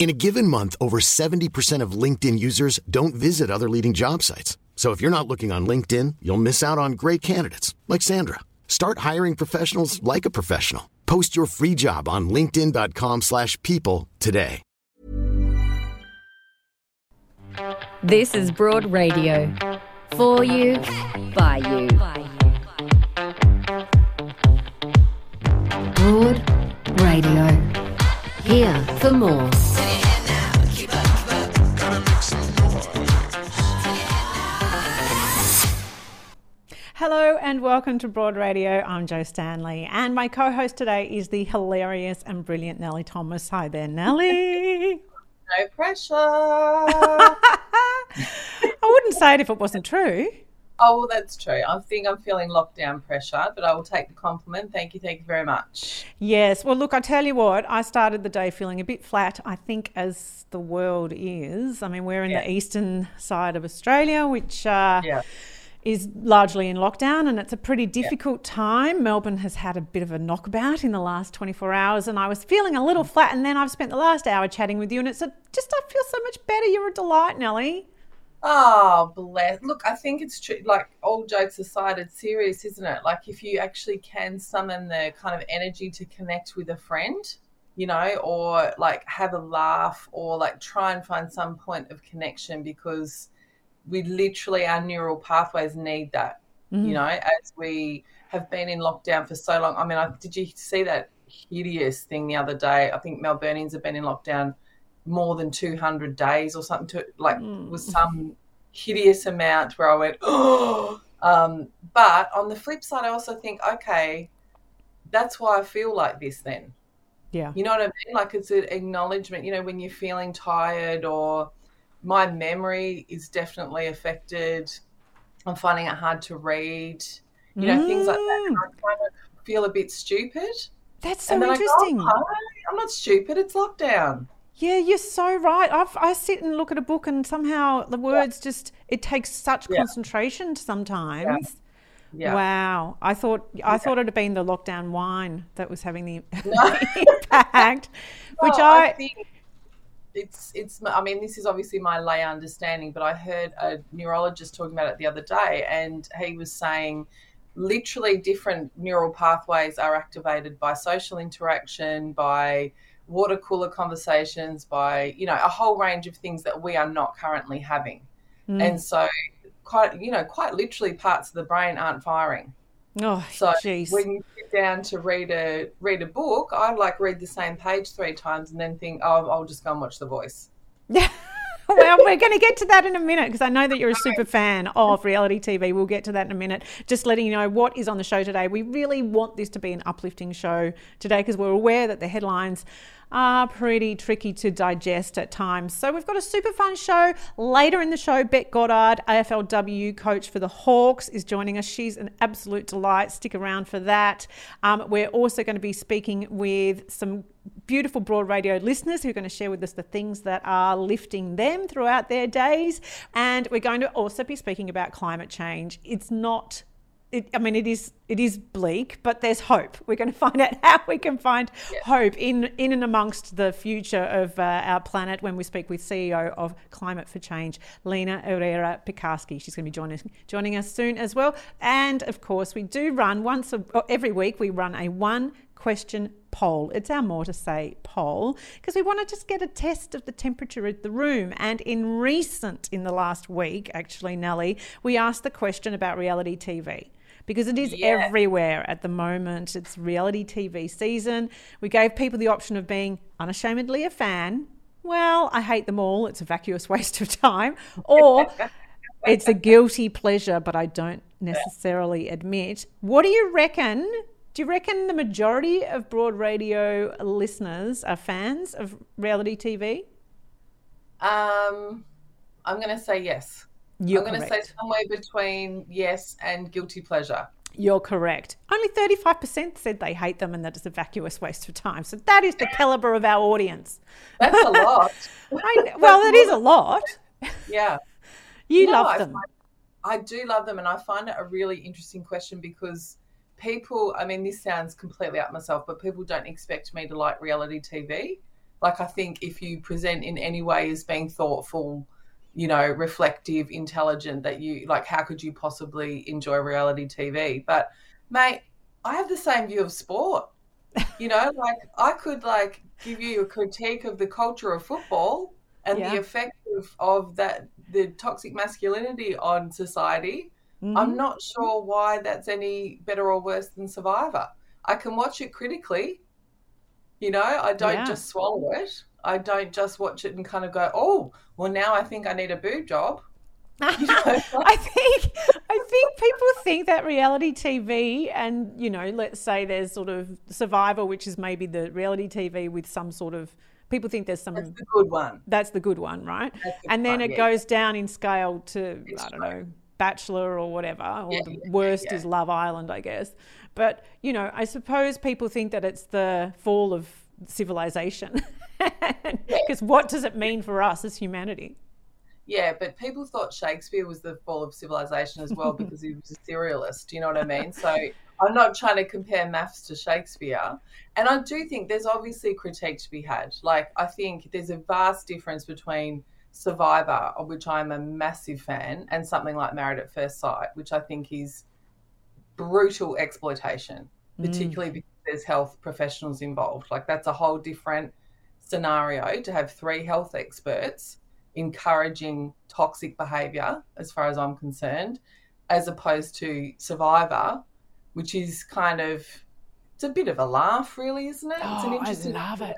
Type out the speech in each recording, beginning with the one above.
In a given month, over 70% of LinkedIn users don't visit other leading job sites. So if you're not looking on LinkedIn, you'll miss out on great candidates like Sandra. Start hiring professionals like a professional. Post your free job on linkedin.com/people today. This is Broad Radio. For you, by you. Broad Radio. Here for more. Hello and welcome to Broad Radio. I'm Joe Stanley, and my co host today is the hilarious and brilliant Nellie Thomas. Hi there, Nellie. No pressure. I wouldn't say it if it wasn't true. Oh, well, that's true. I think I'm feeling lockdown pressure, but I will take the compliment. Thank you. Thank you very much. Yes, well, look, I tell you what, I started the day feeling a bit flat, I think, as the world is. I mean, we're in Yeah. the eastern side of Australia, which uh, Yeah. is largely in lockdown, and it's a pretty difficult time. Melbourne has had a bit of a knockabout in the last 24 hours, and I was feeling a little flat, and then I've spent the last hour chatting with you, and it's a, just, I feel so much better. You're a delight, Nellie. Oh, bless. Look, I think it's true. Like, all jokes aside, it's serious, isn't it? Like, if you actually can summon the kind of energy to connect with a friend, you know, or like have a laugh or like try and find some point of connection because we literally, our neural pathways need that, you mm-hmm. know, as we have been in lockdown for so long. I mean, I, did you see that hideous thing the other day? I think Melburnians have been in lockdown more than 200 days or something to like was some hideous amount where I went oh um but on the flip side I also think okay that's why I feel like this then. Yeah. you know what I mean? Like it's an acknowledgement you know when you're feeling tired or my memory is definitely affected. I'm finding it hard to read you know things like that. And I kind of feel a bit stupid. That's so interesting. Go, oh, I'm not stupid. It's lockdown Yeah, you're so right. I've, I sit and look at a book, and somehow the words just, it takes such Yeah. concentration sometimes. yeah Wow. I thought I thought it had been the lockdown wine that was having the impact, which Well, I, think it's it's. I mean, this is obviously my lay understanding, but I heard a neurologist talking about it the other day, and he was saying literally different neural pathways are activated by social interaction, by water cooler conversations, by you know a whole range of things that we are not currently having, Mm. and so quite you know quite literally parts of the brain aren't firing. oh, So jeez. when you sit down to read a read a book, I like read the same page three times and then think, oh, I'll just go and watch The Voice. Yeah. well, we're going to get to that in a minute because I know that you're a super fan of reality TV. We'll get to that in a minute. Just letting you know what is on the show today. We really want this to be an uplifting show today because we're aware that the headlines are pretty tricky to digest at times. So we've got a super fun show. Later in the show, Bec Goddard, AFLW coach for the Hawks, is joining us. She's an absolute delight. Stick around for that. Um, we're also going to be speaking with some beautiful broad radio listeners who are going to share with us the things that are lifting them throughout their days. And we're going to also be speaking about climate change. It's not it, I mean, it is it is bleak, but there's hope. We're going to find out how we can find hope in in and amongst the future of uh, our planet when we speak with CEO of Climate for Change, Lena Herrera Pikarski. She's going to be joining joining us soon as well. And of course, we do run once a, every week. We run a one question poll. It's our more to say poll because we want to just get a test of the temperature of the room. And in recent, in the last week, actually, Nellie, we asked the question about reality TV because it is Yeah. everywhere at the moment. It's reality TV season. We gave people the option of being unashamedly a fan. Well, I hate them all. It's a vacuous waste of time. Or it's a guilty pleasure, but I don't necessarily admit. What do you reckon? Do you reckon the majority of broad radio listeners are fans of reality TV? Um, I'm going to say yes. You're I'm going to say somewhere between yes and guilty pleasure. You're correct. Only 35% said they hate them and that it's a vacuous waste of time. So that is the caliber of our audience. That's a lot. I, well, it is a lot. yeah. You No, love I them. find- I do love them, and I find it a really interesting question because people, I mean, this sounds completely up myself, but people don't expect me to like reality TV. Like, I think if you present in any way as being thoughtful, you know, reflective, intelligent, that you like, how could you possibly enjoy reality TV? But, mate, I have the same view of sport. You know, like, I could, like, give you a critique of the culture of football and Yeah. the effect of, of that the toxic masculinity on society Mm-hmm. i'm not sure why that's any better or worse than survivor i can watch it critically you know i don't Yeah. just swallow it i don't just watch it and kind of go oh well now i think i need a boob job you know, I think I think people think that reality TV and you know, let's say there's sort of Survivor, which is maybe the reality TV with some sort of people think there's some that's the good one that's the good one, right? The And then one, it yeah. goes down in scale to It's I don't true. know, Bachelor or whatever, or Yeah, the yeah, worst is Love Island, I guess. But you know, I suppose people think that it's the fall of civilization. Because what does it mean for us as humanity? Yeah, but people thought Shakespeare was the fall of civilization as well because he was a serialist. You know what I mean? So I'm not trying to compare MAFS to Shakespeare. And I do think there's obviously critique to be had. Like, I think there's a vast difference between Survivor, of which I'm a massive fan, and something like Married at First Sight, which I think is brutal exploitation, mm. particularly because there's health professionals involved. Like, that's a whole different scenario to have three health experts encouraging toxic behavior, as far as I'm concerned, as opposed to Survivor, which is kind of it's a bit of a laugh, really, isn't it? it's Oh, I love it.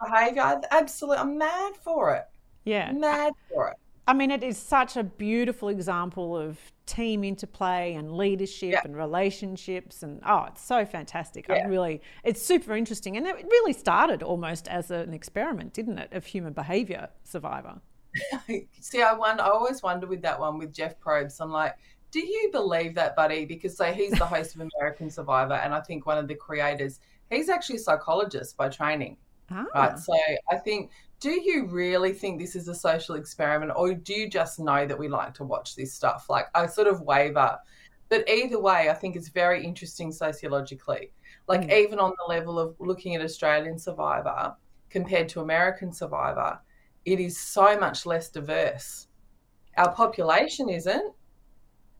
behavior. I, absolutely, I'm mad for it. Yeah. Mad for it. I mean, it is such a beautiful example of team interplay and leadership Yeah. and relationships, and oh, it's so fantastic. I Yeah. really, it's super interesting, and it really started almost as an experiment, didn't it, of human behaviour, Survivor? See, I wonder. I always wonder with that one with Jeff Probst I'm like, do you believe that, buddy? Because so he's the host of American Survivor, and I think one of the creators. He's actually a psychologist by training. Ah, Right. So I think, do you really think this is a social experiment, or do you just know that we like to watch this stuff? Like, I sort of waver. But either way, I think it's very interesting sociologically. Like, even on the level of looking at Australian Survivor compared to American Survivor, it is so much less diverse. Our population isn't,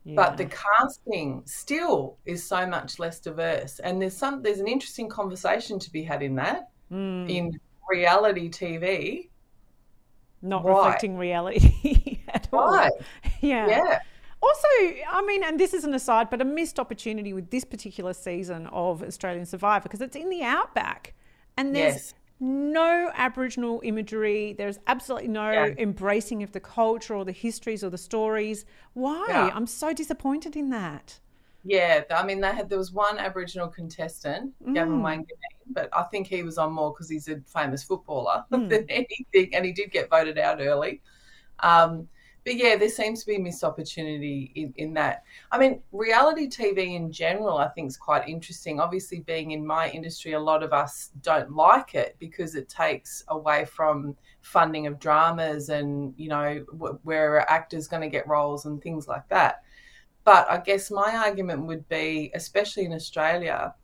but the casting still is so much less diverse. And there's some there's an interesting conversation to be had in that Mm, in reality TV. not why? reflecting reality at all. Right. Yeah. Yeah. Also, I mean, and this is an aside, but a missed opportunity with this particular season of Australian Survivor because it's in the outback and there's Yes. no Aboriginal imagery. There's absolutely no Yeah. embracing of the culture or the histories or the stories. Why? Yeah. I'm so disappointed in that. Yeah. I mean, they had there was one Aboriginal contestant, Gavin Mm. But I think he was on more because he's a famous footballer Mm. than anything, and he did get voted out early. Um, but yeah, there seems to be a missed opportunity in, in that. I mean, reality TV in general, I think, is quite interesting. Obviously, being in my industry, a lot of us don't like it because it takes away from funding of dramas and, you know, wh- where are actors going to get roles and things like that. But I guess my argument would be, especially in Australia,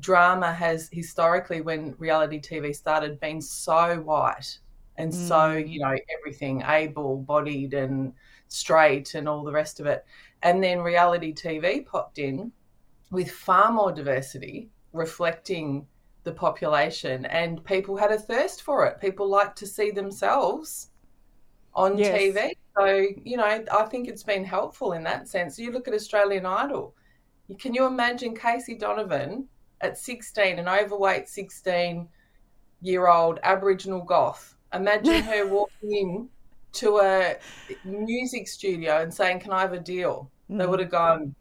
drama has historically, when reality TV started, been so white and so, hmm. you know, everything able bodied and straight and all the rest of it. And then reality TV popped in with far more diversity, reflecting the population, and people had a thirst for it. People like to see themselves on Yes. TV. So, you know, I think it's been helpful in that sense. You look at Australian Idol. Can you imagine Casey Donovan at 16, an overweight 16 year old Aboriginal goth? Imagine her walking in to a music studio and saying, Can I have a deal? They mm. would have gone,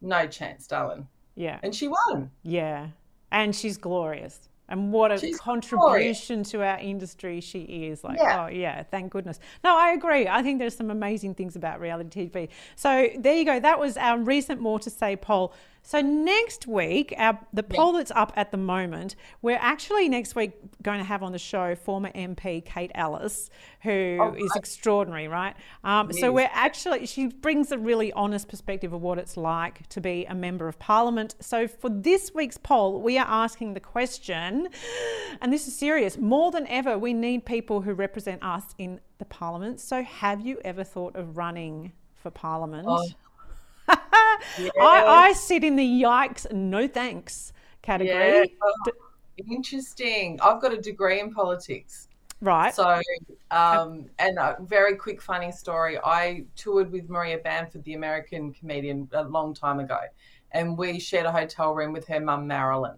No chance, darling. Yeah. And she won. Yeah. And she's glorious. And what a She's contribution to our industry she is. Like, Yeah. oh, yeah, thank goodness. No, I agree. I think there's some amazing things about reality TV. So there you go. That was our recent More to Say poll. So next week, our, the poll that's up at the moment, we're actually next week going to have on the show former MP Kate Ellis, who is extraordinary, right? Um, so we're actually, she brings a really honest perspective of what it's like to be a member of parliament. So for this week's poll, we are asking the question, and this is serious, more than ever, we need people who represent us in the parliament. So have you ever thought of running for parliament? Oh, I, I sit in the yikes, no thanks category. Yeah. Oh, interesting. I've got a degree in politics. Right. So, um, and a very quick funny story. I toured with Maria Bamford, the American comedian, a long time ago, and we shared a hotel room with her mum, Marilyn.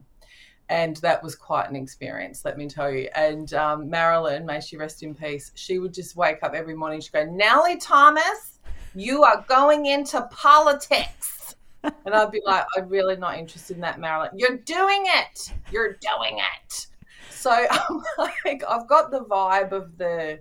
And that was quite an experience, let me tell you. And um, Marilyn, may she rest in peace, she would just wake up every morning. She'd go, Nellie Thomas, you are going into politics. And I'd be like, I'm really not interested in that, Marilyn. You're doing it. You're doing it. So I'm like, I've got the vibe of the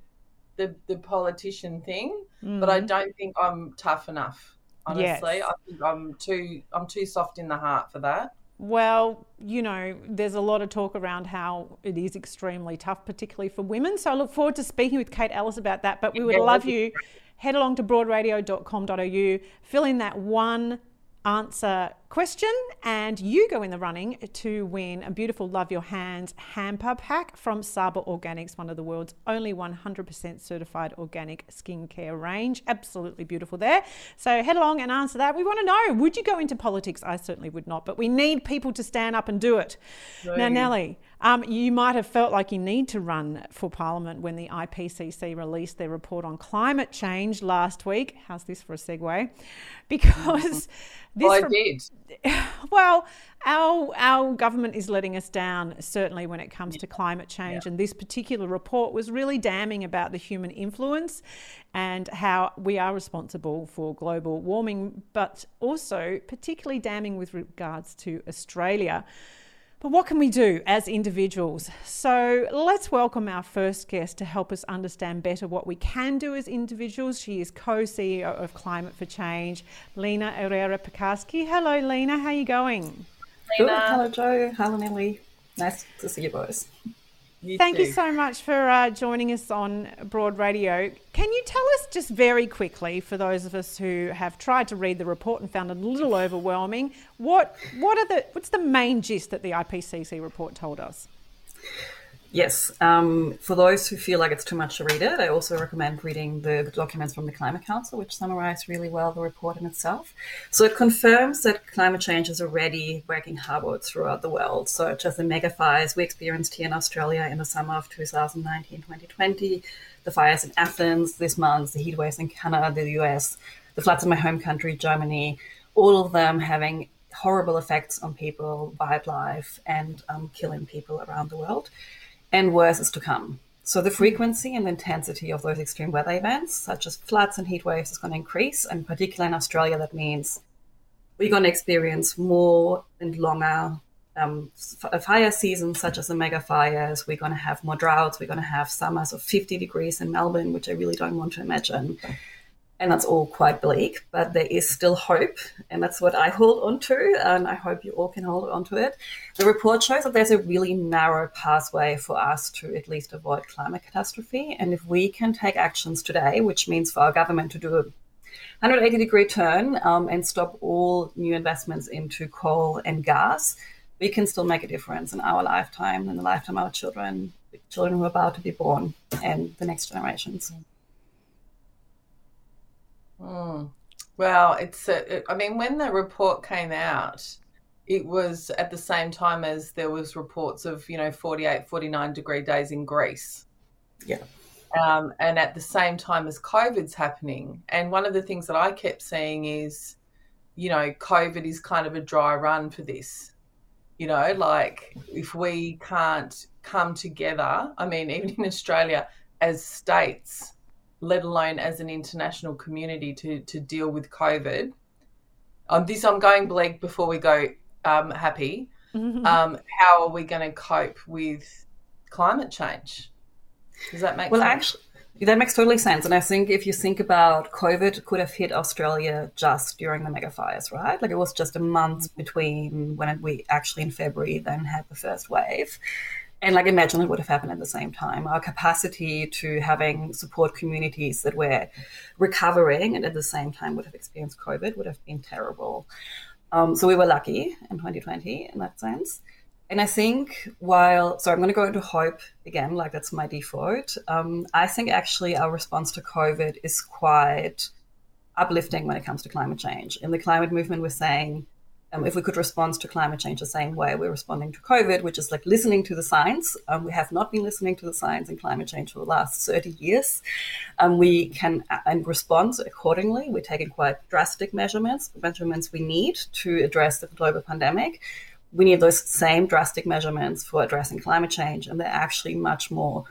the, the politician thing, but I mm. don't think I'm tough enough. Honestly, Yes. I think I'm too I'm too soft in the heart for that. Well, you know, there's a lot of talk around how it is extremely tough, particularly for women. So I look forward to speaking with Kate Ellis about that. But we would Yeah, love you. Head along to broadradio.com.au, fill in that one answer question, and you go in the running to win a beautiful Love Your Hands hamper pack from Saba Organics, one of the world's only 100% certified organic skincare range. Absolutely beautiful there. So head along and answer that. We want to know would you go into politics? I certainly would not, but we need people to stand up and do it. Now, Nellie, um, you might have felt like you need to run for Parliament when the IPCC released their report on climate change last week. How's this for a segue? Because this Well, I re- did. well, our our government is letting us down certainly when it comes to climate change, and this particular report was really damning about the human influence and how we are responsible for global warming, but also particularly damning with regards to Australia. But what can we do as individuals? So let's welcome our first guest to help us understand better what we can do as individuals. She is co-CEO of Climate for Change, Lena Herrera Pekarski. Hello, Lena. How are you going? Good. Hello, Joe. Hello, Nellie. Nice to see you boys. You Thank you so much for uh, joining us on Broad Radio. Can you tell us just very quickly, for those of us who have tried to read the report and found it a little overwhelming, what what are the what's the main gist that the IPCC report told us? Yes, um, for those who feel like it's too much to read it, I also recommend reading the, documents from the Climate Council, which summarize really well the report in itself. So it confirms that climate change is already wreaking havoc throughout the world, such as the mega fires we experienced here in Australia in the summer of 2019 2020, the fires in Athens this month, the heat waves in Canada, the US, the floods in my home country, Germany, all of them having horrible effects on people, wildlife, and um, killing people around the world and worse is to come. So the frequency and intensity of those extreme weather events, such as floods and heat waves, is going to increase. And particularly in Australia, that means we're going to experience more and longer um, f- fire seasons, such as the mega fires. We're going to have more droughts. We're going to have summers of 50 degrees in Melbourne, which I really don't want to imagine. And that's all quite bleak, but there is still hope. And that's what I hold on to. And I hope you all can hold on to it. The report shows that there's a really narrow pathway for us to at least avoid climate catastrophe. And if we can take actions today, which means for our government to do a 180 degree turn um, and stop all new investments into coal and gas, we can still make a difference in our lifetime and the lifetime of our children, the children who are about to be born, and the next generations. Well, it's. A, I mean, when the report came out, it was at the same time as there was reports of you know 48 49 degree days in greece. Yeah. Um, and at the same time as covid's happening and one of the things that i kept seeing is you know covid is kind of a dry run for this. You know like if we can't come together i mean even in australia as states let alone as an international community to to deal with covid On this i'm going bleak before we go um, happy, mm-hmm. um, how are we going to cope with climate change? Does that make well, sense? actually, that makes totally sense. And I think if you think about COVID could have hit Australia just during the mega fires, right? Like it was just a month between when we actually in February then had the first wave. And like imagine it would have happened at the same time. Our capacity to having support communities that were recovering and at the same time would have experienced COVID would have been terrible. Um, so we were lucky in 2020 in that sense. And I think while, so I'm going to go into hope again, like that's my default. Um, I think actually our response to COVID is quite uplifting when it comes to climate change. In the climate movement, we're saying um, if we could respond to climate change the same way we're responding to COVID, which is like listening to the science. Um, we have not been listening to the science in climate change for the last 30 years. Um, we can uh, and respond accordingly. We're taking quite drastic measurements, measurements we need to address the global pandemic. We need those same drastic measurements for addressing climate change, and they're actually much more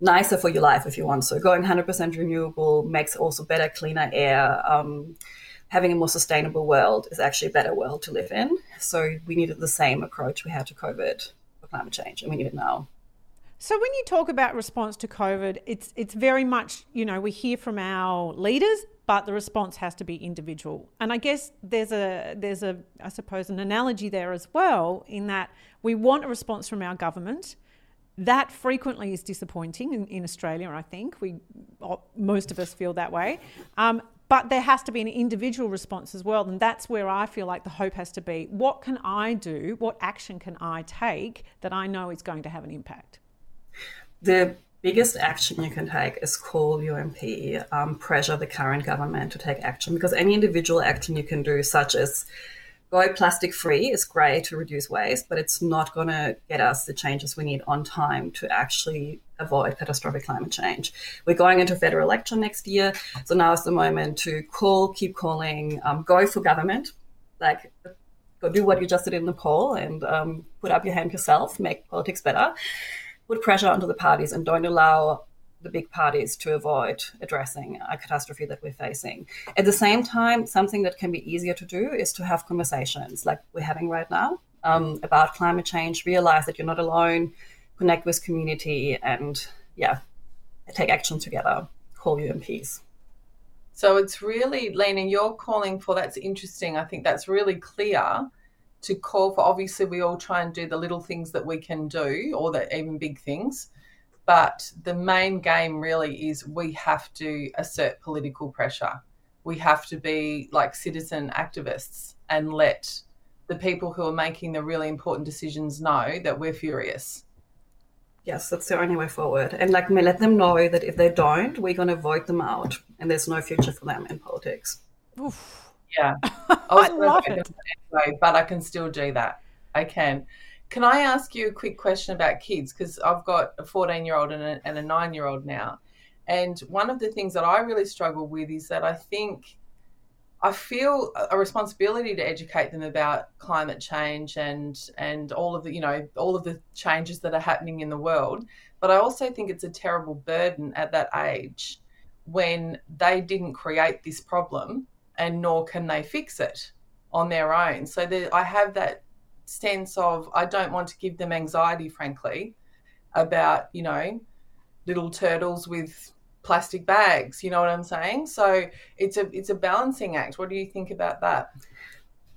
nicer for your life if you want. So going 100% renewable makes also better, cleaner air. Um, having a more sustainable world is actually a better world to live in. So we needed the same approach we had to COVID for climate change, and we need it now. So when you talk about response to COVID, it's it's very much you know we hear from our leaders, but the response has to be individual. And I guess there's a there's a I suppose an analogy there as well in that we want a response from our government. That frequently is disappointing in, in Australia. I think we most of us feel that way. Um, but there has to be an individual response as well. And that's where I feel like the hope has to be what can I do? What action can I take that I know is going to have an impact? The biggest action you can take is call your MP, um, pressure the current government to take action because any individual action you can do, such as go plastic free is great to reduce waste, but it's not going to get us the changes we need on time to actually avoid catastrophic climate change. We're going into federal election next year, so now is the moment to call, keep calling, um, go for government, like go do what you just did in Nepal and um, put up your hand yourself, make politics better, put pressure onto the parties, and don't allow the big parties to avoid addressing a catastrophe that we're facing. At the same time, something that can be easier to do is to have conversations like we're having right now um, about climate change, realize that you're not alone, connect with community, and yeah, take action together, call your MPs. So it's really, Lena, you're calling for that's interesting. I think that's really clear to call for. Obviously, we all try and do the little things that we can do, or the even big things but the main game really is we have to assert political pressure. We have to be like citizen activists and let the people who are making the really important decisions know that we're furious. Yes, that's the only way forward. And like me, let them know that if they don't, we're going to vote them out and there's no future for them in politics. Oof. Yeah. I love it. Anyway, but I can still do that. I can. Can I ask you a quick question about kids? Because I've got a 14 year old and a, nine year old now. And one of the things that I really struggle with is that I think I feel a responsibility to educate them about climate change and and all of the you know all of the changes that are happening in the world. But I also think it's a terrible burden at that age when they didn't create this problem and nor can they fix it on their own. So I have that sense of I don't want to give them anxiety, frankly, about, you know, little turtles with plastic bags. You know what I'm saying? So it's a it's a balancing act. What do you think about that?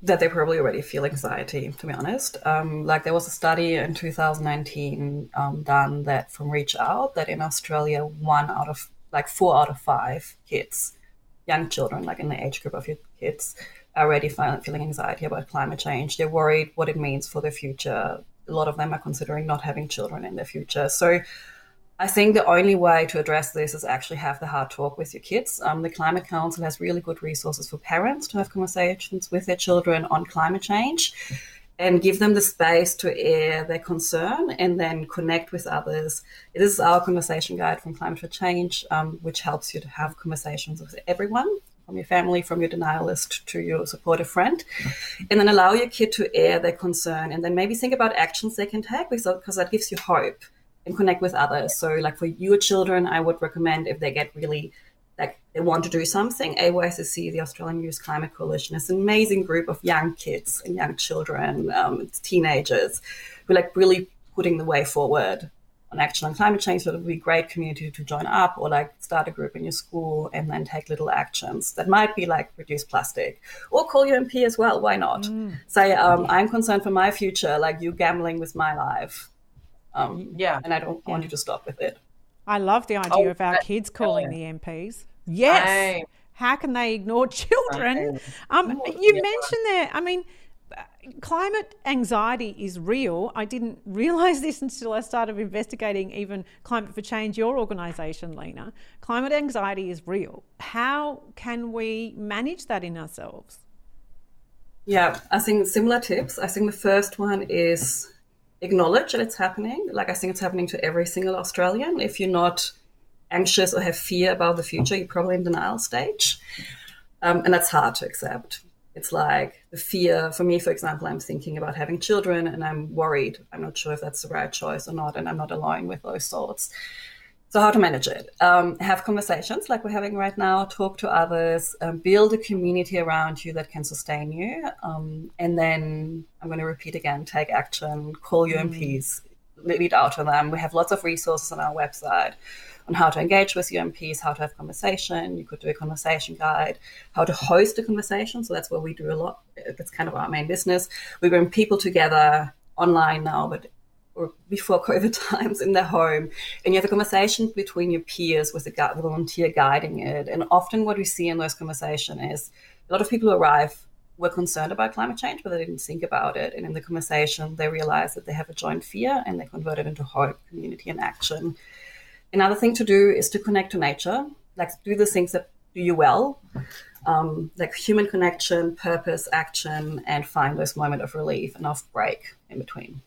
That they probably already feel anxiety, to be honest. Um, like there was a study in 2019 um, done that from Reach Out that in Australia, one out of like four out of five kids, young children, like in the age group of your kids, already feeling anxiety about climate change. They're worried what it means for their future. A lot of them are considering not having children in their future. So I think the only way to address this is actually have the hard talk with your kids. Um, the Climate Council has really good resources for parents to have conversations with their children on climate change. and give them the space to air their concern and then connect with others. This is our conversation guide from Climate for Change, um, which helps you to have conversations with everyone from your family, from your denialist to your supportive friend, and then allow your kid to air their concern and then maybe think about actions they can take because that gives you hope and connect with others. So, like for your children, I would recommend if they get really like they want to do something, AYCC, the Australian Youth Climate Coalition, is an amazing group of young kids and young children, um, teenagers, who like really putting the way forward on action on climate change. So it would be a great community to join up or like start a group in your school and then take little actions that might be like reduce plastic or call your MP as well. Why not? Mm. Say, um, I'm concerned for my future, like you gambling with my life. Um, yeah. And I don't want you to stop with it. I love the idea oh, of our kids calling yeah. the MPs. Yes. How can they ignore children? Um, you yeah. mentioned there, I mean, climate anxiety is real. I didn't realize this until I started investigating even Climate for Change, your organization, Lena. Climate anxiety is real. How can we manage that in ourselves? Yeah, I think similar tips. I think the first one is acknowledge that it's happening. Like I think it's happening to every single Australian. If you're not anxious or have fear about the future, you're probably in denial stage. Um, and that's hard to accept. It's like the fear, for me, for example, I'm thinking about having children and I'm worried. I'm not sure if that's the right choice or not, and I'm not alone with those thoughts. So, how to manage it? Um, have conversations like we're having right now, talk to others, um, build a community around you that can sustain you. Um, and then I'm going to repeat again take action, call your mm. MPs, lead out to them. We have lots of resources on our website on how to engage with your MPs, how to have conversation. You could do a conversation guide, how to host a conversation. So that's what we do a lot. That's kind of our main business. We bring people together online now, but or before COVID times in their home, and you have a conversation between your peers with a volunteer guiding it. And often, what we see in those conversations is a lot of people who arrive were concerned about climate change, but they didn't think about it. And in the conversation, they realize that they have a joint fear, and they convert it into hope, community, and action. Another thing to do is to connect to nature, like do the things that do you well, um, like human connection, purpose, action, and find those moment of relief and off break in between.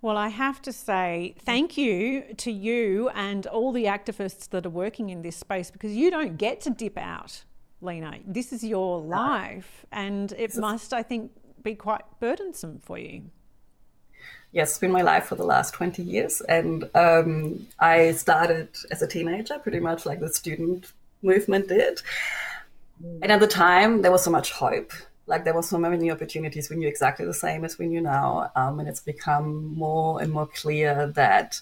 Well, I have to say thank you to you and all the activists that are working in this space because you don't get to dip out, Lena. This is your life, and it must, I think, be quite burdensome for you yes, it's been my life for the last 20 years. And um, I started as a teenager, pretty much like the student movement did. And at the time, there was so much hope. Like there were so many opportunities. We knew exactly the same as we knew now. Um, and it's become more and more clear that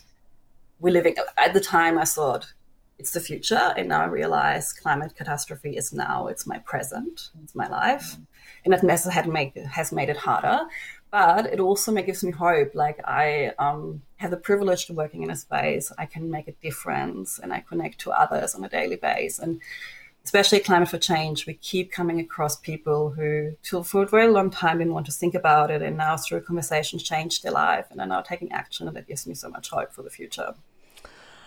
we're living. At the time, I thought it's the future. And now I realize climate catastrophe is now. It's my present. It's my life. And that had made, has made it harder but it also gives me hope. Like I um, have the privilege to working in a space, I can make a difference and I connect to others on a daily basis. And especially climate for change, we keep coming across people who, for a very long time, didn't want to think about it, and now through conversations changed their life and are now taking action, and that gives me so much hope for the future.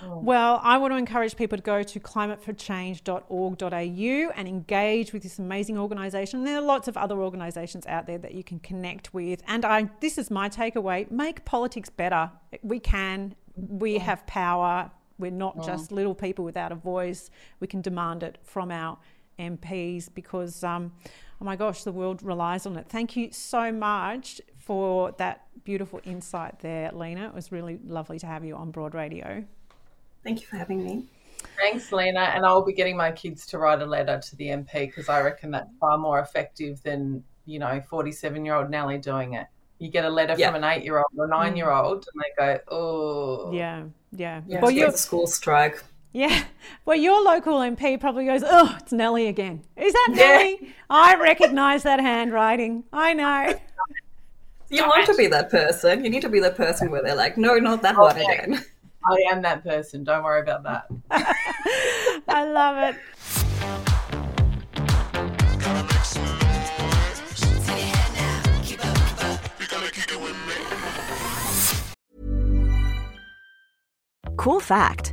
Oh. Well, I want to encourage people to go to climateforchange.org.au and engage with this amazing organisation. There are lots of other organisations out there that you can connect with. And I, this is my takeaway make politics better. We can, we mm. have power. We're not mm. just little people without a voice. We can demand it from our MPs because, um, oh my gosh, the world relies on it. Thank you so much for that beautiful insight there, Lena. It was really lovely to have you on Broad Radio. Thank you for having me. Thanks, Lena. And I'll be getting my kids to write a letter to the MP because I reckon that's far more effective than, you know, 47 year old Nellie doing it. You get a letter from an eight year old or mm. nine year old and they go, oh. Yeah, yeah. yeah well, you're the school strike. Yeah. Well, your local MP probably goes, oh, it's Nellie again. Is that Nellie? Yeah. I recognise that handwriting. I know. You want to be that person. You need to be the person where they're like, no, not that okay. one again. I am that person. Don't worry about that. I love it. Cool fact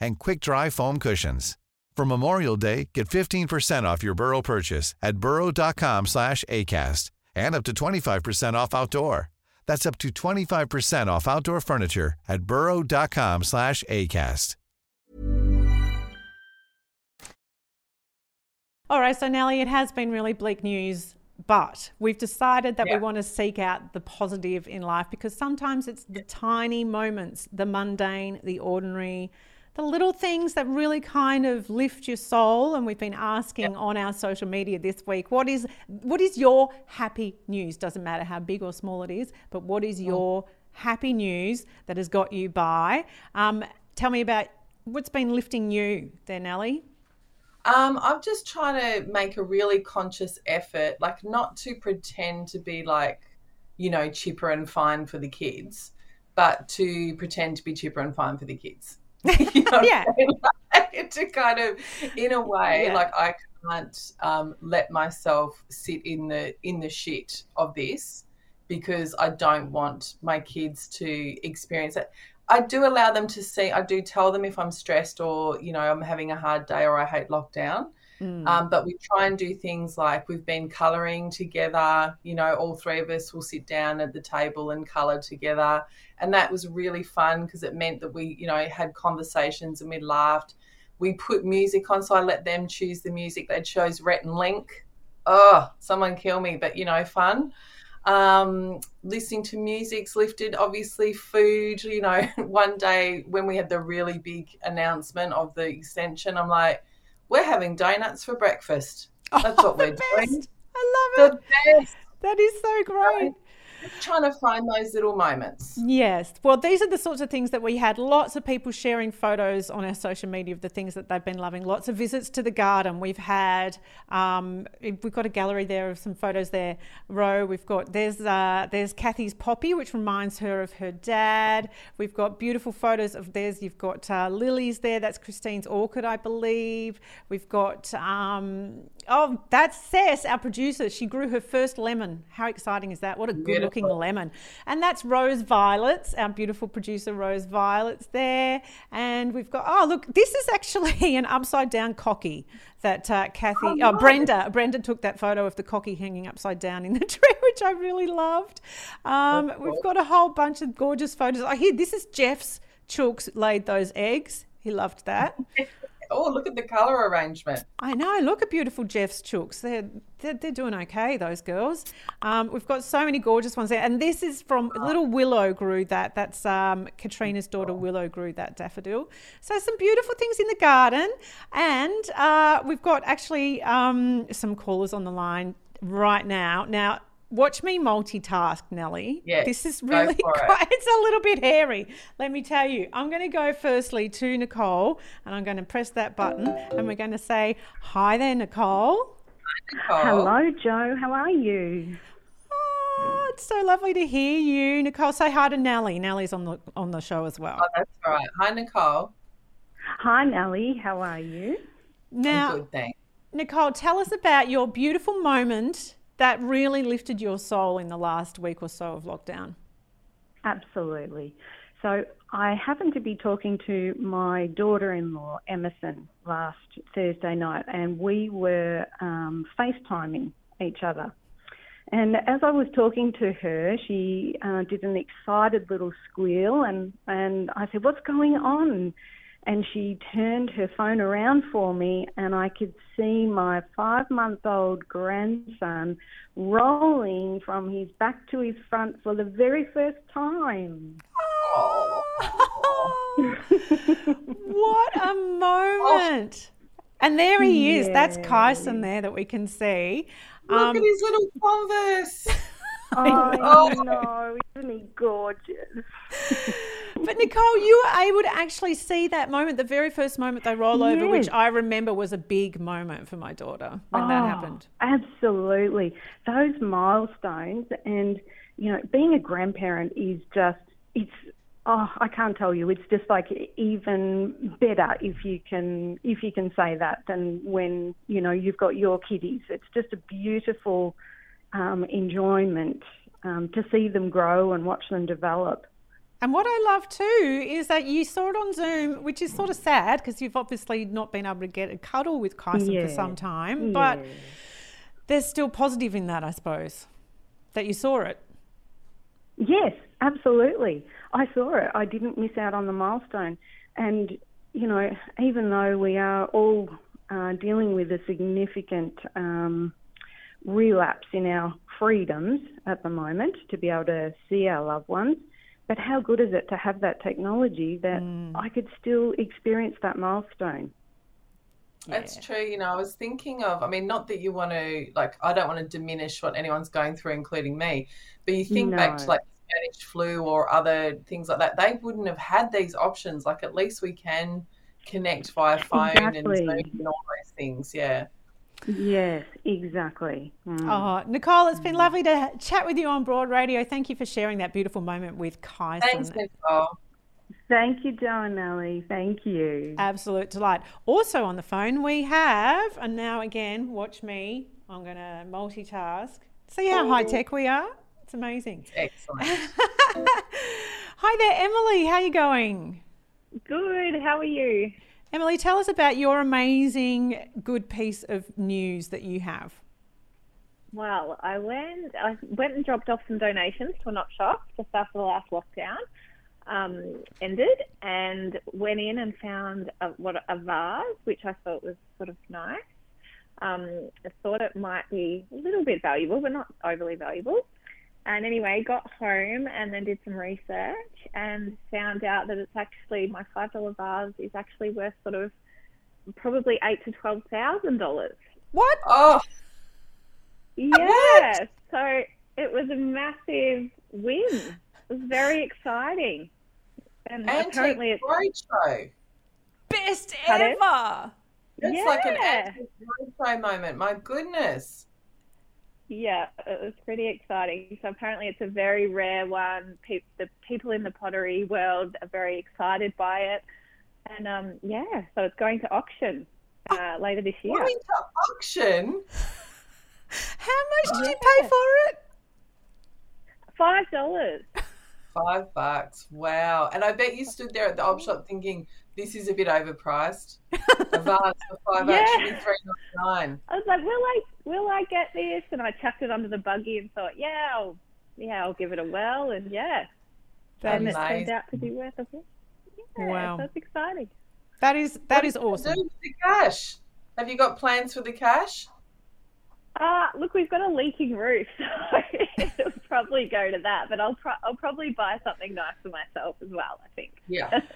and quick-dry foam cushions. For Memorial Day, get 15% off your Burrow purchase at burrow.com slash ACAST and up to 25% off outdoor. That's up to 25% off outdoor furniture at burrow.com slash ACAST. All right, so Nellie, it has been really bleak news, but we've decided that Yeah. we want to seek out the positive in life because sometimes it's the tiny moments, the mundane, the ordinary, the little things that really kind of lift your soul. And we've been asking on our social media this week, what is what is your happy news? Doesn't matter how big or small it is, but what is your happy news that has got you by? Um, tell me about what's been lifting you there, Nellie. Um, I'm just trying to make a really conscious effort, like not to pretend to be like, you know, chipper and fine for the kids, but to pretend to be chipper and fine for the kids. You know Yeah. Like, to kind of, in a way, Yeah. like I can't um, let myself sit in the in the shit of this because I don't want my kids to experience it. I do allow them to see. I do tell them if I'm stressed or you know I'm having a hard day or I hate lockdown. Um, but we try and do things like we've been colouring together. You know, all three of us will sit down at the table and colour together, and that was really fun because it meant that we, you know, had conversations and we laughed. We put music on, so I let them choose the music. They chose Rhett and Link. Oh, someone kill me, but you know, fun um, listening to music's lifted. Obviously, food. You know, one day when we had the really big announcement of the extension, I'm like, we're having donuts for breakfast. Oh, That's what the we're doing. I love The it. best. That is so great. Trying to find those little moments. Yes. Well, these are the sorts of things that we had lots of people sharing photos on our social media of the things that they've been loving. Lots of visits to the garden. We've had, um, we've got a gallery there of some photos there. Row. We've got there's uh, there's Kathy's poppy, which reminds her of her dad. We've got beautiful photos of there's you've got uh, lilies there. That's Christine's orchid, I believe. We've got um, oh that's Cess, our producer. She grew her first lemon. How exciting is that? What a good looking lemon. And that's Rose Violets, our beautiful producer Rose Violets there. And we've got, oh, look, this is actually an upside down cocky that uh, Kathy, oh, Brenda, Brenda took that photo of the cocky hanging upside down in the tree, which I really loved. Um, we've got a whole bunch of gorgeous photos. Oh, hear this is Jeff's chooks laid those eggs. He loved that. Oh, look at the color arrangement. I know. Look at beautiful Jeff's chooks. They're, they're, they're doing okay, those girls. Um, we've got so many gorgeous ones there. And this is from little Willow grew that. That's um, Katrina's daughter Willow grew that daffodil. So some beautiful things in the garden. And uh, we've got actually um, some callers on the line right now. Now, watch me multitask, Nellie. Yes, This is really for it. quite, it's a little bit hairy. Let me tell you. I'm going to go firstly to Nicole and I'm going to press that button and we're going to say, Hi there, Nicole. Nicole. Hello, Joe. How are you? Oh, it's so lovely to hear you. Nicole, say hi to Nellie. Nellie's on the on the show as well. Oh, that's all right. Hi, Nicole. Hi, Nellie. How are you? Now, Good, thanks. Nicole, tell us about your beautiful moment that really lifted your soul in the last week or so of lockdown. Absolutely. So, I happened to be talking to my daughter in law, Emerson, last Thursday night, and we were um, FaceTiming each other. And as I was talking to her, she uh, did an excited little squeal, and, and I said, What's going on? And she turned her phone around for me, and I could see my five month old grandson rolling from his back to his front for the very first time. what a moment! And there he is. That's Yes. Kyson there that we can see. Look Um, at his little Converse. Oh, no, isn't he gorgeous? But Nicole, you were able to actually see that moment, the very first moment they roll over, which I remember was a big moment for my daughter when that Oh, happened. Absolutely. Those milestones and, you know, being a grandparent is just, it's, oh, I can't tell you. It's just like even better if you can, if you can say that than when, you know, you've got your kiddies. It's just a beautiful um, enjoyment um, to see them grow and watch them develop. And what I love too is that you saw it on Zoom, which is sort of sad because you've obviously not been able to get a cuddle with Kyson Yeah. for some time. But there's still positive in that, I suppose, that you saw it. Yes, absolutely. I saw it. I didn't miss out on the milestone. And, you know, even though we are all uh, dealing with a significant um, relapse in our freedoms at the moment to be able to see our loved ones, but how good is it to have that technology that mm. I could still experience that milestone? That's true. You know, I was thinking of, I mean, not that you want to, like, I don't want to diminish what anyone's going through, including me, but you think back to like Spanish flu or other things like that, they wouldn't have had these options. Like, at least we can connect via phone Exactly. Zoom and all those things. Yeah. Yes, exactly. Mm. Oh, Nicole, it's been lovely to chat with you on Broad Radio. Thank you for sharing that beautiful moment with Kyson. Thanks, Nicole. Thank you, Joe and Ellie. Thank you. Absolute delight. Also on the phone, we have, and now again, watch me. I'm going to multitask. See how high tech we are? It's amazing. Excellent. Hi there, Emily. How are you going? Good. How are you? Emily, tell us about your amazing good piece of news that you have. Well, I went. I went and dropped off some donations to a not shop just after the last lockdown um, ended, and went in and found a, what a vase, which I thought was sort of nice. Um, I thought it might be a little bit valuable, but not overly valuable. And anyway, got home and then did some research and found out that it's actually my five dollar vase is actually worth sort of probably eight to twelve thousand dollars. What? Oh, Yeah. So it was a massive win. It was very exciting. And apparently antique it's roadshow. Best Pardon? ever. It's like an Yeah. antique roadshow moment. My goodness. Yeah, it was pretty exciting. So apparently it's a very rare one. Pe- the people in the pottery world are very excited by it. And um, yeah, so it's going to auction uh, later this year. Going to auction. How much did you pay for it? Five dollars. Five bucks. Wow. And I bet you stood there at the op shop thinking, this is a bit overpriced. A vase for five bucks should be Yeah. three ninety nine. I was like, will I will I get this? And I chucked it under the buggy and thought, yeah, I'll, yeah, I'll give it a whirl. And yeah, That and is, it turned out to be worth a bit. Yeah, Wow. that's exciting. that is that is What awesome. do with the cash. Have you got plans for the cash? Uh, look, we've got a leaking roof, so it'll probably go to that. But I'll pro- I'll probably buy something nice for myself as well. I think. Yeah.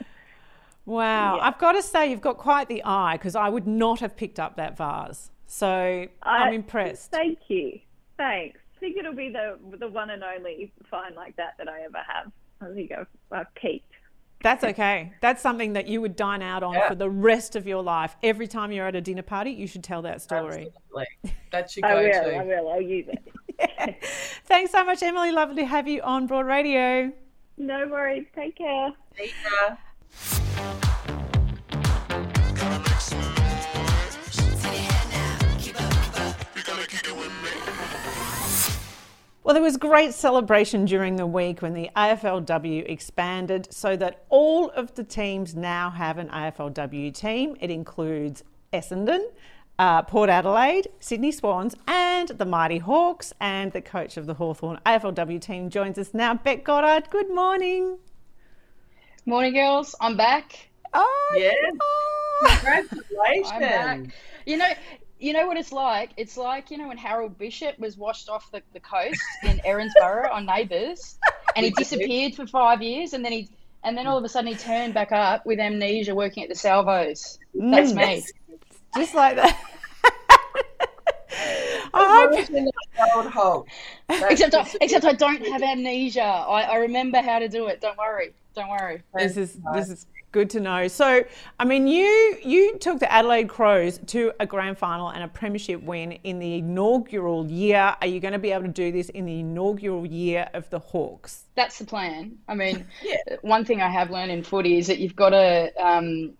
Wow. I've got to say, you've got quite the eye because I would not have picked up that vase. So I- I'm impressed. Thank you. Thanks. I think it'll be the the one and only find like that that I ever have. I think I've, I've peaked. That's okay. That's something that you would dine out on Yeah. for the rest of your life. Every time you're at a dinner party, you should tell that story. Absolutely. That's your I go will. to. I will. I'll use it. Thanks so much, Emily. Lovely to have you on Broad Radio. No worries. Take care. See ya. Well, there was great celebration during the week when the AFLW expanded so that all of the teams now have an AFLW team. It includes Essendon, uh, Port Adelaide, Sydney Swans, and the Mighty Hawks. And the coach of the Hawthorn AFLW team joins us now, Bec Goddard. Good morning. Morning, girls. I'm back. Oh, Yeah. oh. Congratulations. You know, you know what it's like. It's like you know when Harold Bishop was washed off the, the coast in Erinsborough on Neighbours, and he disappeared for five years, and then he and then all of a sudden he turned back up with amnesia, working at the salvos. That's mm. me. Just like that. I hope. Imagine old Hulk. That's Except, I, just- except I don't have amnesia. I, I remember how to do it. Don't worry. Don't worry. This is this is good to know. So, I mean, you you took the Adelaide Crows to a grand final and a premiership win in the inaugural year. Are you going to be able to do this in the inaugural year of the Hawks? That's the plan. I mean, one thing I have learned in footy is that you've got to. Um,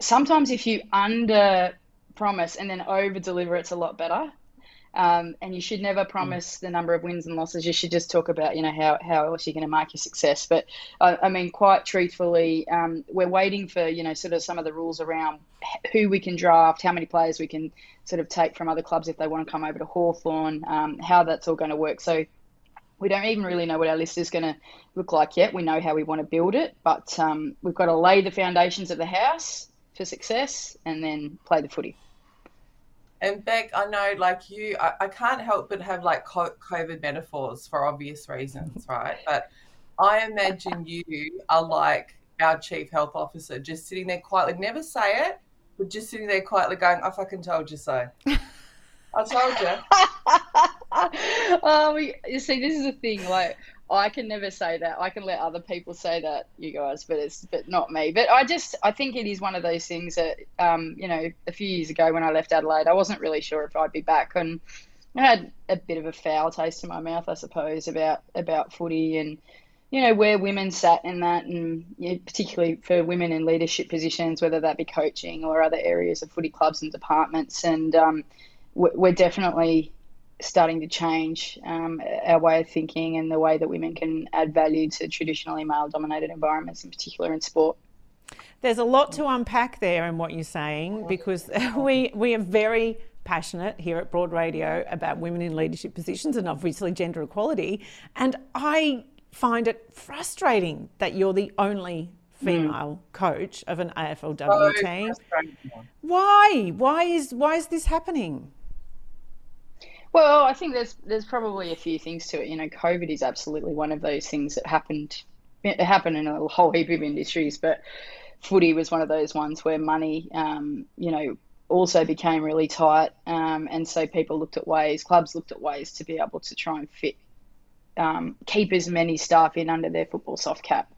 sometimes if you under promise and then over deliver, it's a lot better. Um, and you should never promise the number of wins and losses. You should just talk about, you know, how, how else you're going to mark your success. But I, I mean, quite truthfully, um, we're waiting for, you know, sort of some of the rules around who we can draft, how many players we can sort of take from other clubs if they want to come over to Hawthorn, um, how that's all going to work. So we don't even really know what our list is going to look like yet. We know how we want to build it, but um, we've got to lay the foundations of the house for success and then play the footy. And Bec, I know, like you, I, I can't help but have like co- COVID metaphors for obvious reasons, right? But I imagine you are like our chief health officer, just sitting there quietly, never say it, but just sitting there quietly going, I fucking told you so. I told you. oh, we, you see, this is the thing. Like, I can never say that. I can let other people say that, you guys, but it's but not me. But I just, I think it is one of those things that, um, you know, a few years ago when I left Adelaide, I wasn't really sure if I'd be back, and I had a bit of a foul taste in my mouth, I suppose, about about footy and. You know where women sat in that, and you know, particularly for women in leadership positions, whether that be coaching or other areas of footy clubs and departments, and um, we- we're definitely starting to change um, our way of thinking and the way that women can add value to traditionally male dominated environments, in particular in sport. There's a lot to unpack there in what you're saying because we we are very passionate here at Broad Radio about women in leadership positions and obviously gender equality. And I find it frustrating that you're the only female coach of an AFLW So team. Why? Why is why is this happening? Well, I think there's there's probably a few things to it. You know, COVID is absolutely one of those things that happened. It happened in a whole heap of industries, but footy was one of those ones where money, um, you know, also became really tight, um, and so people looked at ways, clubs looked at ways to be able to try and fit, um, keep as many staff in under their football soft cap,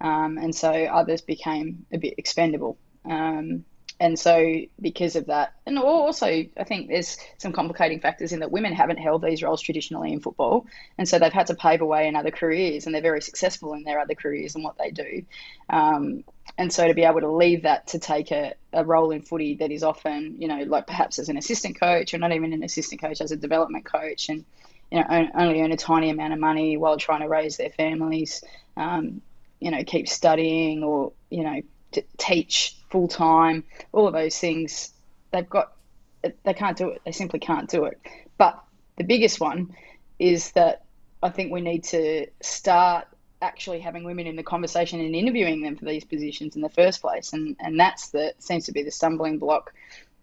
um, and so others became a bit expendable. Um, and so, because of that, and also, I think there's some complicating factors in that women haven't held these roles traditionally in football. And so they've had to pave a way in other careers, and they're very successful in their other careers and what they do. Um, and so, to be able to leave that to take a, a role in footy that is often, you know, like perhaps as an assistant coach, or not even an assistant coach, as a development coach, and you know, on- only earn a tiny amount of money while trying to raise their families, um, you know, keep studying or, you know, teach full time, all of those things, they've got, they can't do it. They simply can't do it. But the biggest one is that I think we need to start actually having women in the conversation and interviewing them for these positions in the first place. And, and that's the, seems to be the stumbling block.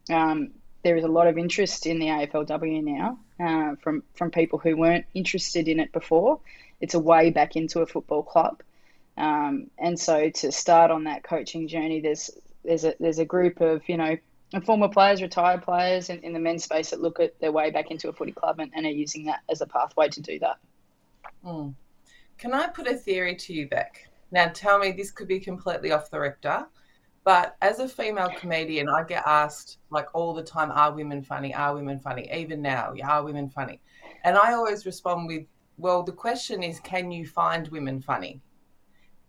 Um, there is a lot of interest in the AFLW now uh, from from people who weren't interested in it before. It's a way back into a football club, um, and so to start on that coaching journey, there's there's a there's a group of you know former players, retired players in, in the men's space that look at their way back into a footy club and, and are using that as a pathway to do that. Mm. Can I put a theory to you, Bec? Now, tell me this could be completely off the rector, but as a female comedian, I get asked like all the time, "Are women funny? Are women funny?" Even now, are women funny? And I always respond with, "Well, the question is, can you find women funny?"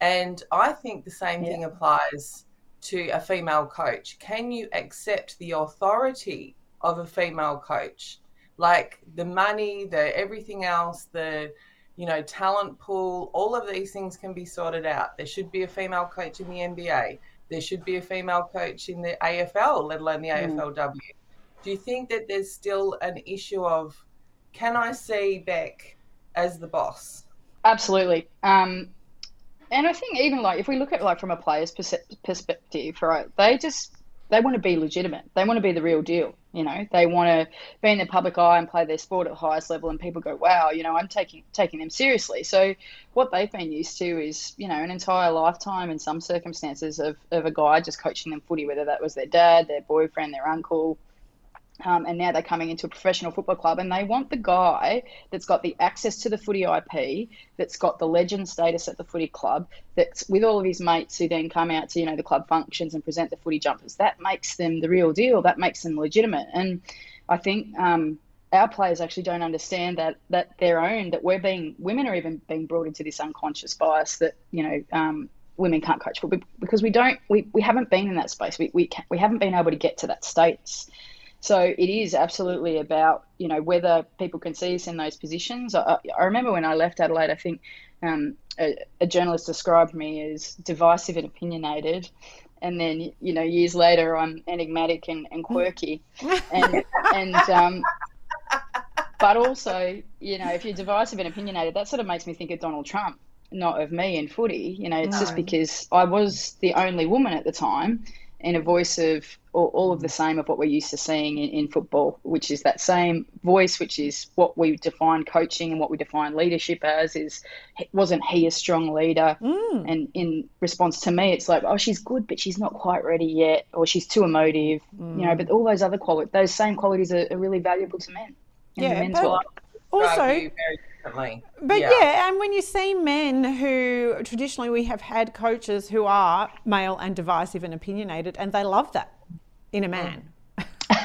And I think the same thing applies to a female coach. Can you accept the authority of a female coach? Like the money, the everything else, the you know, talent pool, all of these things can be sorted out. There should be a female coach in the NBA. There should be a female coach in the AFL, let alone the Mm. AFLW. Do you think that there's still an issue of can I see Bec as the boss? Absolutely. Um, and I think even like if we look at like from a player's perspective, right? They just they want to be legitimate. They want to be the real deal. You know, they want to be in the public eye and play their sport at the highest level, and people go, "Wow, you know, I'm taking taking them seriously." So what they've been used to is, you know, an entire lifetime in some circumstances of of a guy just coaching them footy, whether that was their dad, their boyfriend, their uncle, Um, and now they're coming into a professional football club and they want the guy that's got the access to the footy IP, that's got the legend status at the footy club, that's with all of his mates who then come out to, you know, the club functions and present the footy jumpers. That makes them the real deal. That makes them legitimate. And I think um, our players actually don't understand that that their own that we're being women are even being brought into this unconscious bias that you know um, women can't coach football because we don't we, we haven't been in that space we we, we haven't been able to get to that status so it is absolutely about you know whether people can see us in those positions i, I remember when i left adelaide i think um, a, a journalist described me as divisive and opinionated and then you know years later I'm enigmatic and, and quirky, and and um, but also you know if you're divisive and opinionated, that sort of makes me think of Donald Trump, not of me in footy. You know, it's no. just because I was the only woman at the time, in a voice of all, all, of the same of what we're used to seeing in, in, football, which is that same voice, which is what we define coaching and what we define leadership as. Is wasn't he a strong leader? Mm. And in response to me, it's like, oh, she's good, but she's not quite ready yet, or she's too emotive. Mm. You know, but all those other qualities, those same qualities are, are really valuable to men. yeah, but also. But yeah. yeah. and when you see men who traditionally we have had coaches who are male and divisive and opinionated, and they love that in a man.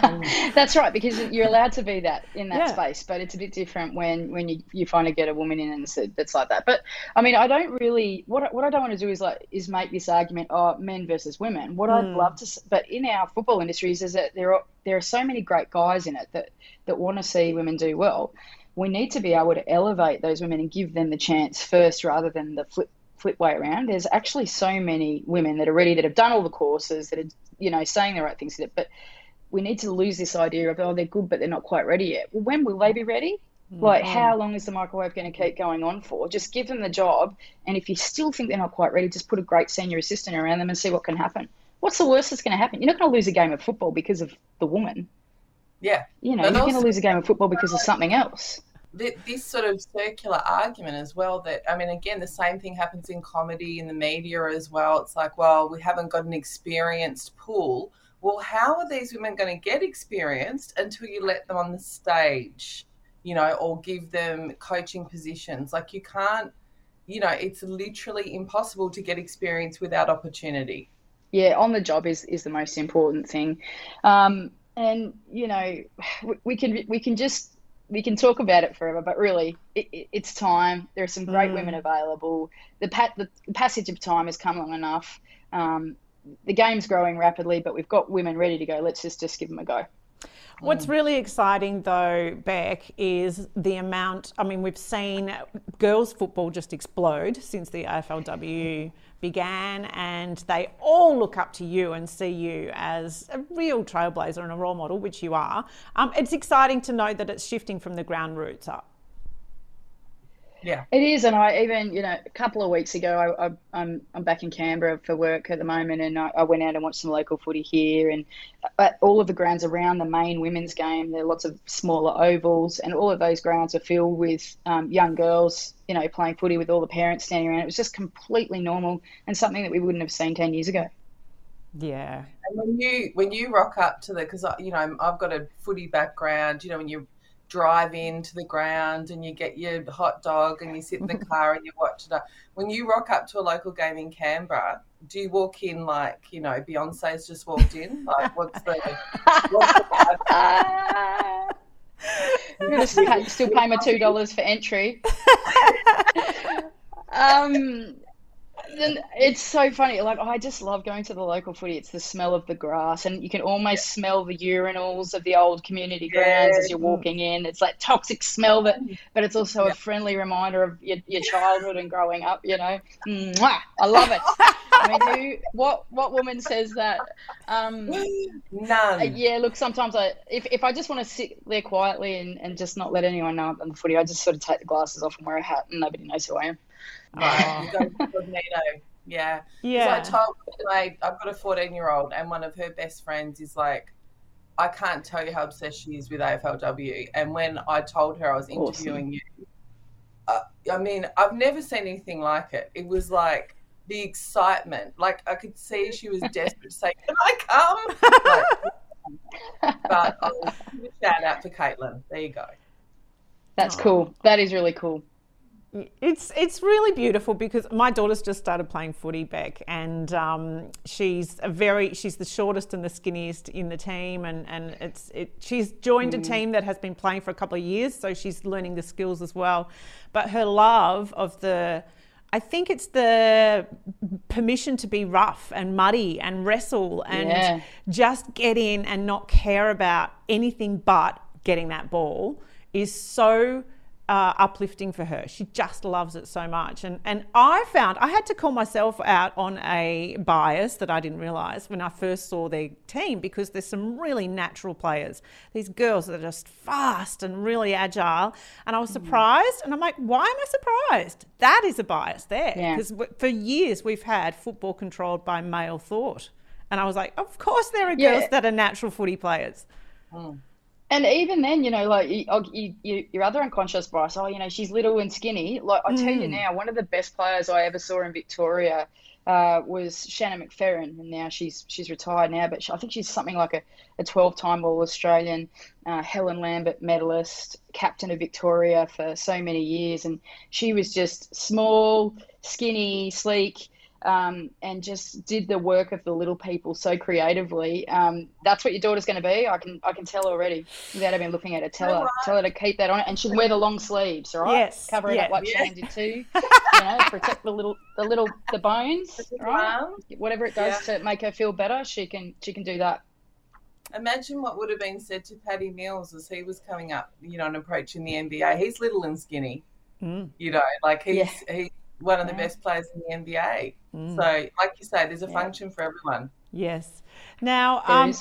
that's right because you're allowed to be that in that yeah. space but it's a bit different when when you, you finally get a woman in and that's like that but i mean i don't really what, what i don't want to do is like is make this argument oh men versus women what mm. i'd love to but in our football industries is that there are there are so many great guys in it that that want to see women do well we need to be able to elevate those women and give them the chance first rather than the flip flip way around. There's actually so many women that are ready that have done all the courses that are you know saying the right things, but we need to lose this idea of oh they're good but they're not quite ready yet. Well, when will they be ready? Mm-hmm. Like how long is the microwave going to keep going on for? Just give them the job, and if you still think they're not quite ready, just put a great senior assistant around them and see what can happen. What's the worst that's going to happen? You're not going to lose a game of football because of the woman. Yeah. You know, but you're also, going to lose a game of football because of something else this sort of circular argument as well that i mean again the same thing happens in comedy in the media as well. It's like well we haven't got an experienced pool. Well how are these women going to get experienced until you let them on the stage you know or give them coaching positions? Like you can't you know it's literally impossible to get experience without opportunity. Yeah on the job is is the most important thing. Um and you know we can we can just we can talk about it forever, but really, it, it, it's time. There are some great mm. women available. The, pa- the, passage of time has come long enough. Um, the game's growing rapidly, but we've got women ready to go. Let's just just give them a go. What's mm. really exciting though, Bec, is the amount. I mean, we've seen girls' football just explode since the AFLW began, and they all look up to you and see you as a real trailblazer and a role model, which you are. Um, it's exciting to know that it's shifting from the ground roots up. Yeah, it is, and I even you know a couple of weeks ago I, I am I'm, I'm back in Canberra for work at the moment, and I, I, went out and watched some local footy here, and at all of the grounds around the main women's game, there are lots of smaller ovals, and all of those grounds are filled with um, young girls, you know, playing footy with all the parents standing around. It was just completely normal and something that we wouldn't have seen ten years ago. Yeah. And when you when you rock up to the because you know I've got a footy background, you know when you drive into the ground and you get your hot dog and you sit in the car and you watch it. When you rock up to a local game in Canberra, do you walk in like you know Beyonce's just walked in? Like what's the? What's the I'm gonna still pay my two dollars for entry. um, it's so funny. Like I just love going to the local footy. It's the smell of the grass, and you can almost smell the urinals of the old community grounds yeah. as you're walking in. It's like toxic smell, that, but it's also yeah. a friendly reminder of your, your childhood and growing up. You know, Mwah! I love it. I mean, who, what what woman says that? Um, None. Uh, yeah, look, sometimes I if, if I just want to sit there quietly and, and just not let anyone know I'm on the footy, I just sort of take the glasses off and wear a hat, and nobody knows who I am. Right. Yeah. Yeah. I told like I've got a 14 year old, and one of her best friends is like, I can't tell you how obsessed she is with AFLW. And when I told her I was interviewing awesome. you, uh, I mean, I've never seen anything like it. It was like the excitement. Like I could see she was desperate to say, "Can I come?" Like, but out for Caitlin. There you go. That's cool. That is really cool. It's it's really beautiful because my daughter's just started playing footy back, and um, she's a very she's the shortest and the skinniest in the team, and and it's it she's joined a team that has been playing for a couple of years, so she's learning the skills as well. But her love of the I think it's the permission to be rough and muddy and wrestle and Yeah. just get in and not care about anything but getting that ball is so uh, uplifting for her. She just loves it so much. And and I found I had to call myself out on a bias that I didn't realize when I first saw their team because there's some really natural players. These girls that are just fast and really agile. And I was surprised. And I'm like, why am I surprised? That is a bias there. Yeah. Because for years we've had football controlled by male thought. And I was like, of course there are Yeah. girls that are natural footy players. And even then, you know, like you, oh, you, you, your other unconscious bias, oh, you know, she's little and skinny. Like I tell you now, one of the best players I ever saw in Victoria uh, was Shannon McFerran, and now she's she's retired now, but she, I think she's something like a, a 12-time All Australian, uh, Helen Lambert medalist, captain of Victoria for so many years, and she was just small, skinny, sleek. Um, and just did the work of the little people so creatively. Um, that's what your daughter's going to be. I can I can tell already without even looking at her. Tell her tell her to keep that on, and she'll wear the long sleeves. All right, Yes, cover it yeah, up like yeah. Shane did too. You know, protect the little the little the bones. Right, arm. whatever it does to make her feel better, she can she can do that. Imagine what would have been said to Patty Mills as he was coming up, you know, and approaching the NBA. He's little and skinny, Mm. you know, like he's Yeah. he's one of the best players in the NBA. Mm. So, like you say, there's a function for everyone. Yes. Now, um.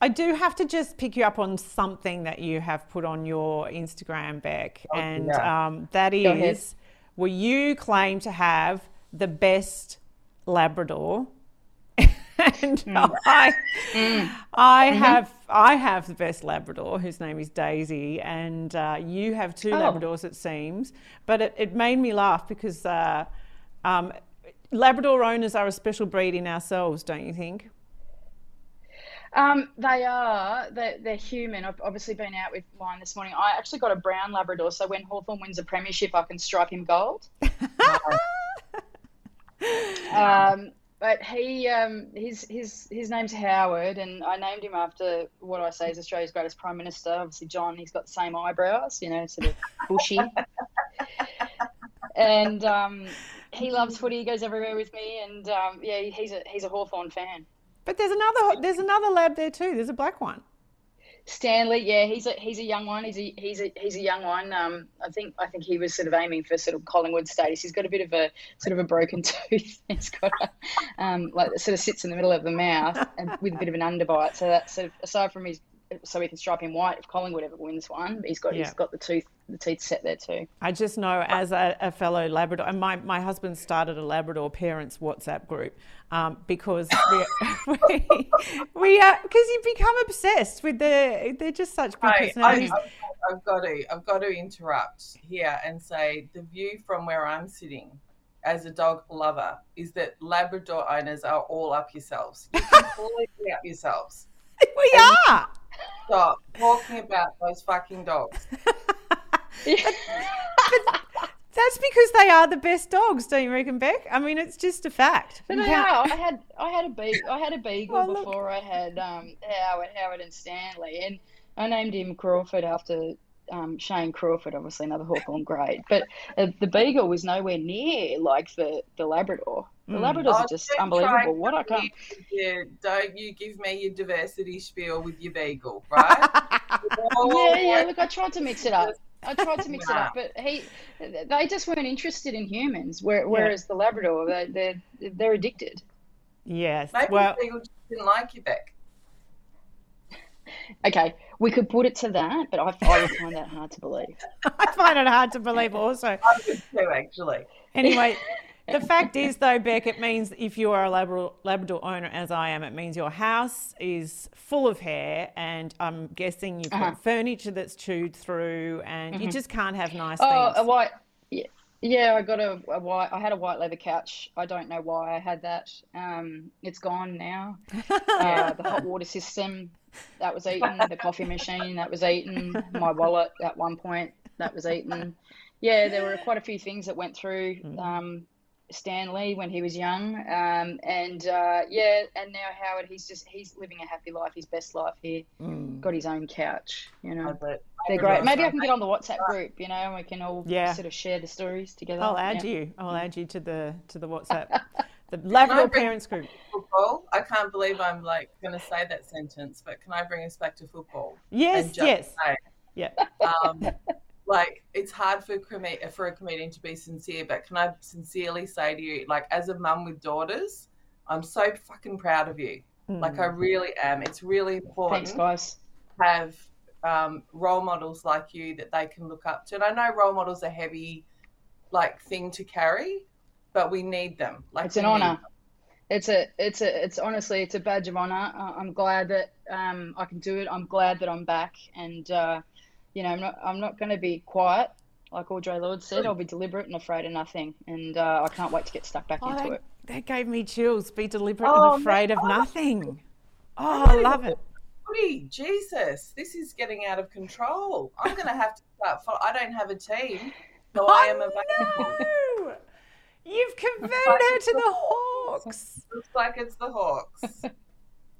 I do have to just pick you up on something that you have put on your Instagram, Bec, and yeah. um, that Go ahead. is where you claim to have the best Labrador. and Mm. I, I Mm-hmm. have I have the best Labrador, whose name is Daisy, and uh, you have two Oh. Labradors, it seems. But it, it made me laugh because uh, um, Labrador owners are a special breed in ourselves, don't you think? Um, they are. They're, they're human. I've obviously been out with mine this morning. I actually got a brown Labrador, so when Hawthorn wins a premiership, I can stripe him gold. um, but he, um, his, his, his name's Howard, and I named him after what I say is Australia's greatest prime minister. Obviously, John. He's got the same eyebrows, you know, sort of bushy. and um, he loves footy. He goes everywhere with me, and um, yeah, he's a he's a Hawthorn fan. But there's another there's another lab there too. There's a black one. Stanley, yeah, he's a he's a young one. He's a he's a he's a young one. Um, I think I think he was sort of aiming for sort of Collingwood status. He's got a bit of a sort of a broken tooth. He's got a, um, like sort of sits in the middle of the mouth and with a bit of an underbite. So that sort of aside from his, so we can stripe him white if Collingwood ever wins one. But he's got Yeah. he's got the tooth the teeth set there too. I just know as a, a fellow Labrador, and my, my husband started a Labrador parents WhatsApp group um, because we, we, we are because you become obsessed with the they're just such big I, I, personalities. I've, I've got to I've got to interrupt here and say the view from where I'm sitting as a dog lover is that Labrador owners are all up yourselves. You're completely up yourselves. we are. Stop talking about those fucking dogs. That's because they are the best dogs, don't you reckon, Bec? I mean, it's just a fact. But they are. I had I had a beagle. I had a beagle Oh, look. before I had um, Howard Howard and Stanley, and I named him Crawford after um, Shane Crawford, obviously another Hawthorn great. But uh, the beagle was nowhere near like the the Labrador. The hmm. Labradors are Oh, just unbelievable. What I can't. Yeah, don't you give me your diversity spiel with your beagle, right? Yeah, yeah. Oh, look, I tried to mix it up. I tried to mix it up, but he, they just weren't interested in humans. Where, whereas the Labrador, they, they're they're addicted. Yes. Maybe Well, the beagle just didn't like you, Bec. Okay, we could put it to that, but I, I find that hard to believe. I find it hard to believe also. I would too, actually. Anyway, the fact is, though, Bec, it means if you are a Labrador, Labrador owner, as I am, it means your house is full of hair, and I'm guessing you've Uh-huh. got furniture that's chewed through, and you just can't have nice Oh, things. a white. Yeah, Yeah, I got a, a white. I had a white leather couch. I don't know why I had that. Um, it's gone now. uh, the hot water system that was eaten. The coffee machine that was eaten. My wallet at one point that was eaten. Yeah, there were quite a few things that went through. Um, Stanley when he was young, um, and uh, yeah, and now Howard, he's just he's living a happy life, his best life here. Mm. Got his own couch, you know. But They're great. Maybe I can get on the WhatsApp group, you know, and we can all Yeah. sort of share the stories together. I'll add Yeah. you. I'll add you to the to the WhatsApp, the Labrador bring- parents group. football. I can't believe I'm like going to say that sentence, but can I bring us back to football? Yes, And just yes. say, Yeah. um, like it's hard for com- for a comedian to be sincere, but can I sincerely say to you, like as a mum with daughters, I'm so fucking proud of you. Like I really am. It's really important Thanks, guys. have um, role models like you that they can look up to. And I know role models are heavy, like thing to carry, but we need them. Like It's an honor. It's a, it's a, it's honestly, it's a badge of honor. I'm glad that um, I can do it. I'm glad that I'm back, and uh, you know, I'm not, I'm not going to be quiet. Like Audre Lorde said, I'll be deliberate and afraid of nothing, and uh, I can't wait to get stuck back Oh, into that, it. that gave me chills. Be deliberate Oh, and afraid of nothing. Oh, I love it. Footy, Jesus, this is getting out of control. I'm going to have to start. Fo- I don't have a team, so I am available. Oh, no! You've converted her to the Hawks. Looks like it's the Hawks.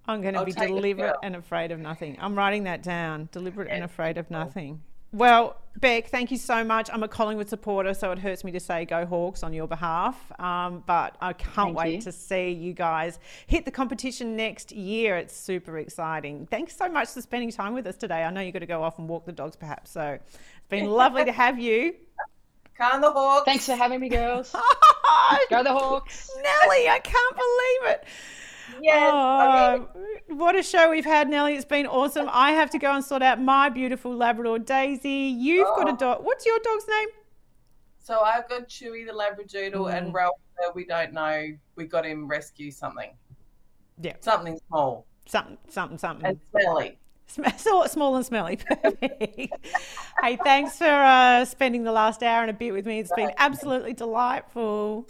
I'm going to I'll be deliberate and afraid of nothing. I'm writing that down. Deliberate and afraid of nothing. Well, Bec, thank you so much. I'm a Collingwood supporter, so it hurts me to say go Hawks on your behalf. Um, but I can't Thank wait you. to see you guys hit the competition next year. It's super exciting. Thanks so much for spending time with us today. I know you've got to go off and walk the dogs, perhaps. So it's been lovely to have you. Can the Hawks? Thanks for having me, girls. Go the Hawks. Nellie, I can't believe it. Yes, Oh, what a show we've had, Nellie. It's been awesome. I have to go and sort out my beautiful Labrador Daisy. You've got a Oh. dog. What's your dog's name? So I've got Chewy the Labradoodle Mm. and Ralph. We don't know. We got him rescue something. Yeah. Something small Something, something, something. and smelly. Sm- so- Small and smelly. Hey, thanks for uh, spending the last hour and a bit with me. It's been absolutely delightful.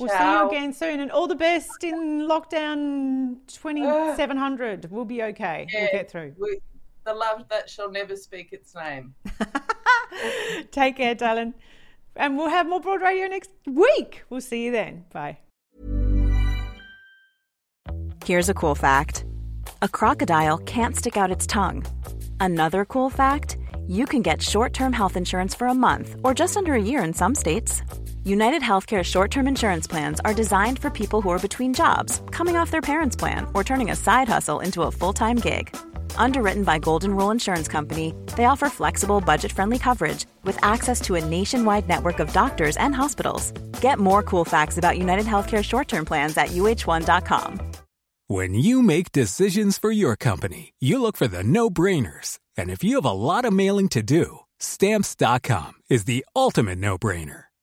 We'll see you again soon, and all the best in lockdown 2700. We'll be okay. We'll get through. we- the love that shall never speak its name. Take care, darling. And we'll have more Broad Radio next week. We'll see you then. Bye. Here's a cool fact a crocodile can't stick out its tongue. Another cool fact you can get short term health insurance for a month or just under a year in some states. United Healthcare short term insurance plans are designed for people who are between jobs, coming off their parents' plan, or turning a side hustle into a full time gig. Underwritten by Golden Rule Insurance Company, they offer flexible, budget friendly coverage with access to a nationwide network of doctors and hospitals. Get more cool facts about United Healthcare short term plans at uh1.com. When you make decisions for your company, you look for the no brainers. And if you have a lot of mailing to do, stamps.com is the ultimate no brainer.